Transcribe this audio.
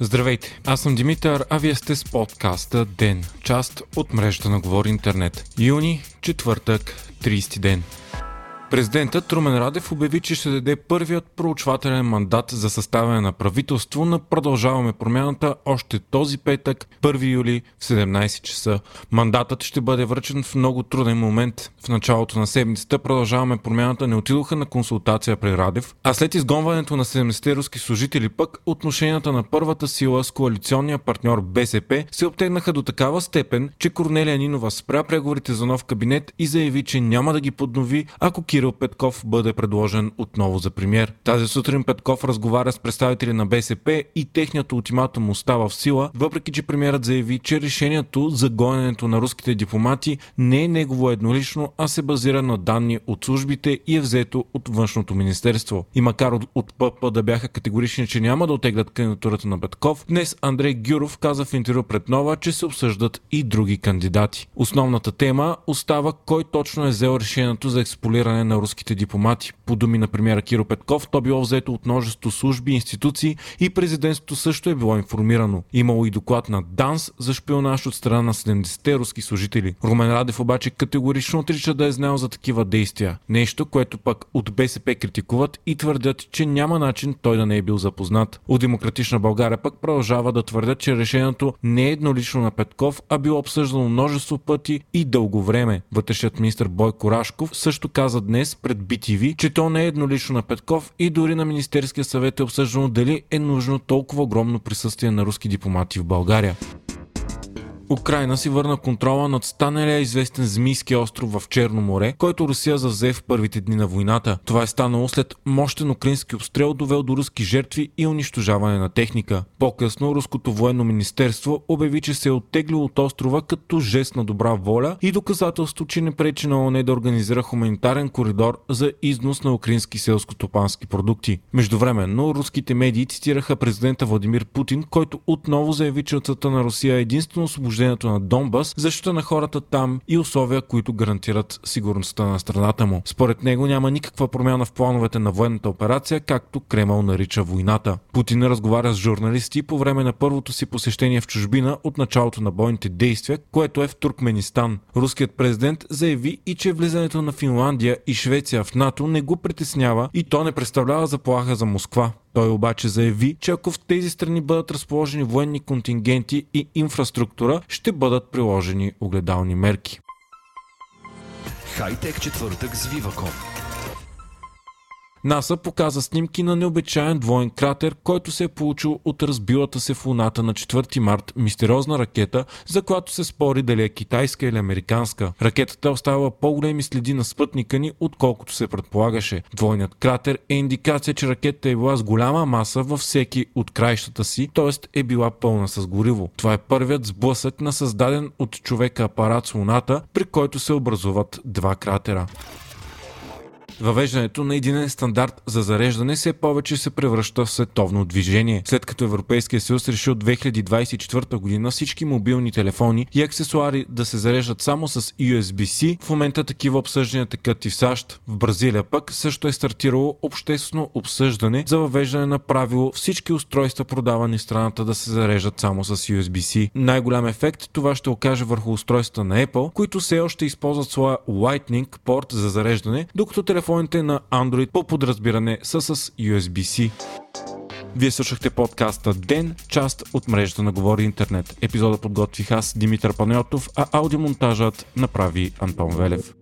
Здравейте, аз съм Димитър, а вие сте с подкаста ДЕН, част от мрежата на Говори Интернет. Юни, четвъртък, 30 ден. Президентът Трумен Радев обяви, че ще даде първият проучвателен мандат за съставяне на правителство на Продължаваме промяната още този петък, 1 юли в 17 часа. Мандатът ще бъде връчен в много труден момент. В началото на седмицата Продължаваме промяната не отидоха на консултация при Радев, а след изгонването на 70 руски служители пък отношенията на първата сила с коалиционния партньор БСП се обтегнаха до такава степен, че Корнелия Нинова спря преговорите за нов кабинет и заяви, че няма да ги поднови, ако Кирил Петков бъде предложен отново за премьер. Тази сутрин Петков разговаря с представители на БСП и техният ултиматум остава в сила, въпреки че премьерът заяви, че решението за гоненето на руските дипломати не е негово еднолично, а се базира на данни от службите и е взето от външното министерство. И макар от, от ПП да бяха категорични, че няма да отеглят кандидатурата на Петков, днес Андрей Гюров каза в интервю пред Нова, че се обсъждат и други кандидати. Основната тема остава кой точно е взел решението за експолиране на руските дипломати. По думи на премьера Киро Петков, то било взето от множество служби, институции и президентството също е било информирано. Имало и доклад на ДАНС за шпионаж от страна на 70-те руски служители. Румен Радев обаче категорично отрича да е знал за такива действия. Нещо, което пък от БСП критикуват и твърдят, че няма начин той да не е бил запознат. От Демократична България пък продължава да твърдят, че решението не е еднолично на Петков, а било обсъждано множество пъти и дълго време. Вътрешният министр Бойко Рашков също каза днес пред BTV, че то не е еднолично на Петков и дори на Министерския съвет е обсъждано дали е нужно толкова огромно присъствие на руски дипломати в България. Украина си върна контрола над станалия известен Змийски остров в Черно море, който Русия завзе в първите дни на войната. Това е станало след мощен украински обстрел, довел до руски жертви и унищожаване на техника. По-късно Руското военно министерство обяви, че се е оттеглило от острова като жест на добра воля и доказателство, че не пречи на ОНЕ да организира хуманитарен коридор за износ на украински селско-топански продукти. Междувременно руските медии цитираха президента Владимир Путин, който отново заяви, че на Русия е единствено освобождение освобождението на Донбас, защита на хората там и условия, които гарантират сигурността на страната му. Според него няма никаква промяна в плановете на военната операция, както Кремъл нарича войната. Путин разговаря с журналисти по време на първото си посещение в чужбина от началото на бойните действия, което е в Туркменистан. Руският президент заяви и че влизането на Финландия и Швеция в НАТО не го притеснява и то не представлява заплаха за Москва. Той обаче заяви, че ако в тези страни бъдат разположени военни контингенти и инфраструктура, ще бъдат приложени огледални мерки. Хайтек четвъртък с Viva.com НАСА показа снимки на необичайен двоен кратер, който се е получил от разбилата се в Луната на 4 март мистериозна ракета, за която се спори дали е китайска или американска. Ракетата оставила по-големи следи на спътника ни, отколкото се предполагаше. Двойният кратер е индикация, че ракетата е била с голяма маса във всеки от краищата си, т.е. е била пълна с гориво. Това е първият сблъсък на създаден от човека апарат с Луната, при който се образуват два кратера. Въвеждането на един стандарт за зареждане все повече се превръща в световно движение. След като Европейския съюз реши от 2024 година всички мобилни телефони и аксесуари да се зареждат само с USB-C, в момента такива обсъждания текат и в САЩ. В Бразилия пък също е стартирало обществено обсъждане за въвеждане на правило всички устройства продавани в страната да се зареждат само с USB-C. Най-голям ефект това ще окаже върху устройствата на Apple, които все още използват своя Lightning порт за зареждане, докато телефон телефоните на Android по подразбиране са с USB-C. Вие слушахте подкаста Ден, част от мрежата на Говори Интернет. Епизода подготвих аз, Димитър Панайотов, а аудиомонтажът направи Антон Велев.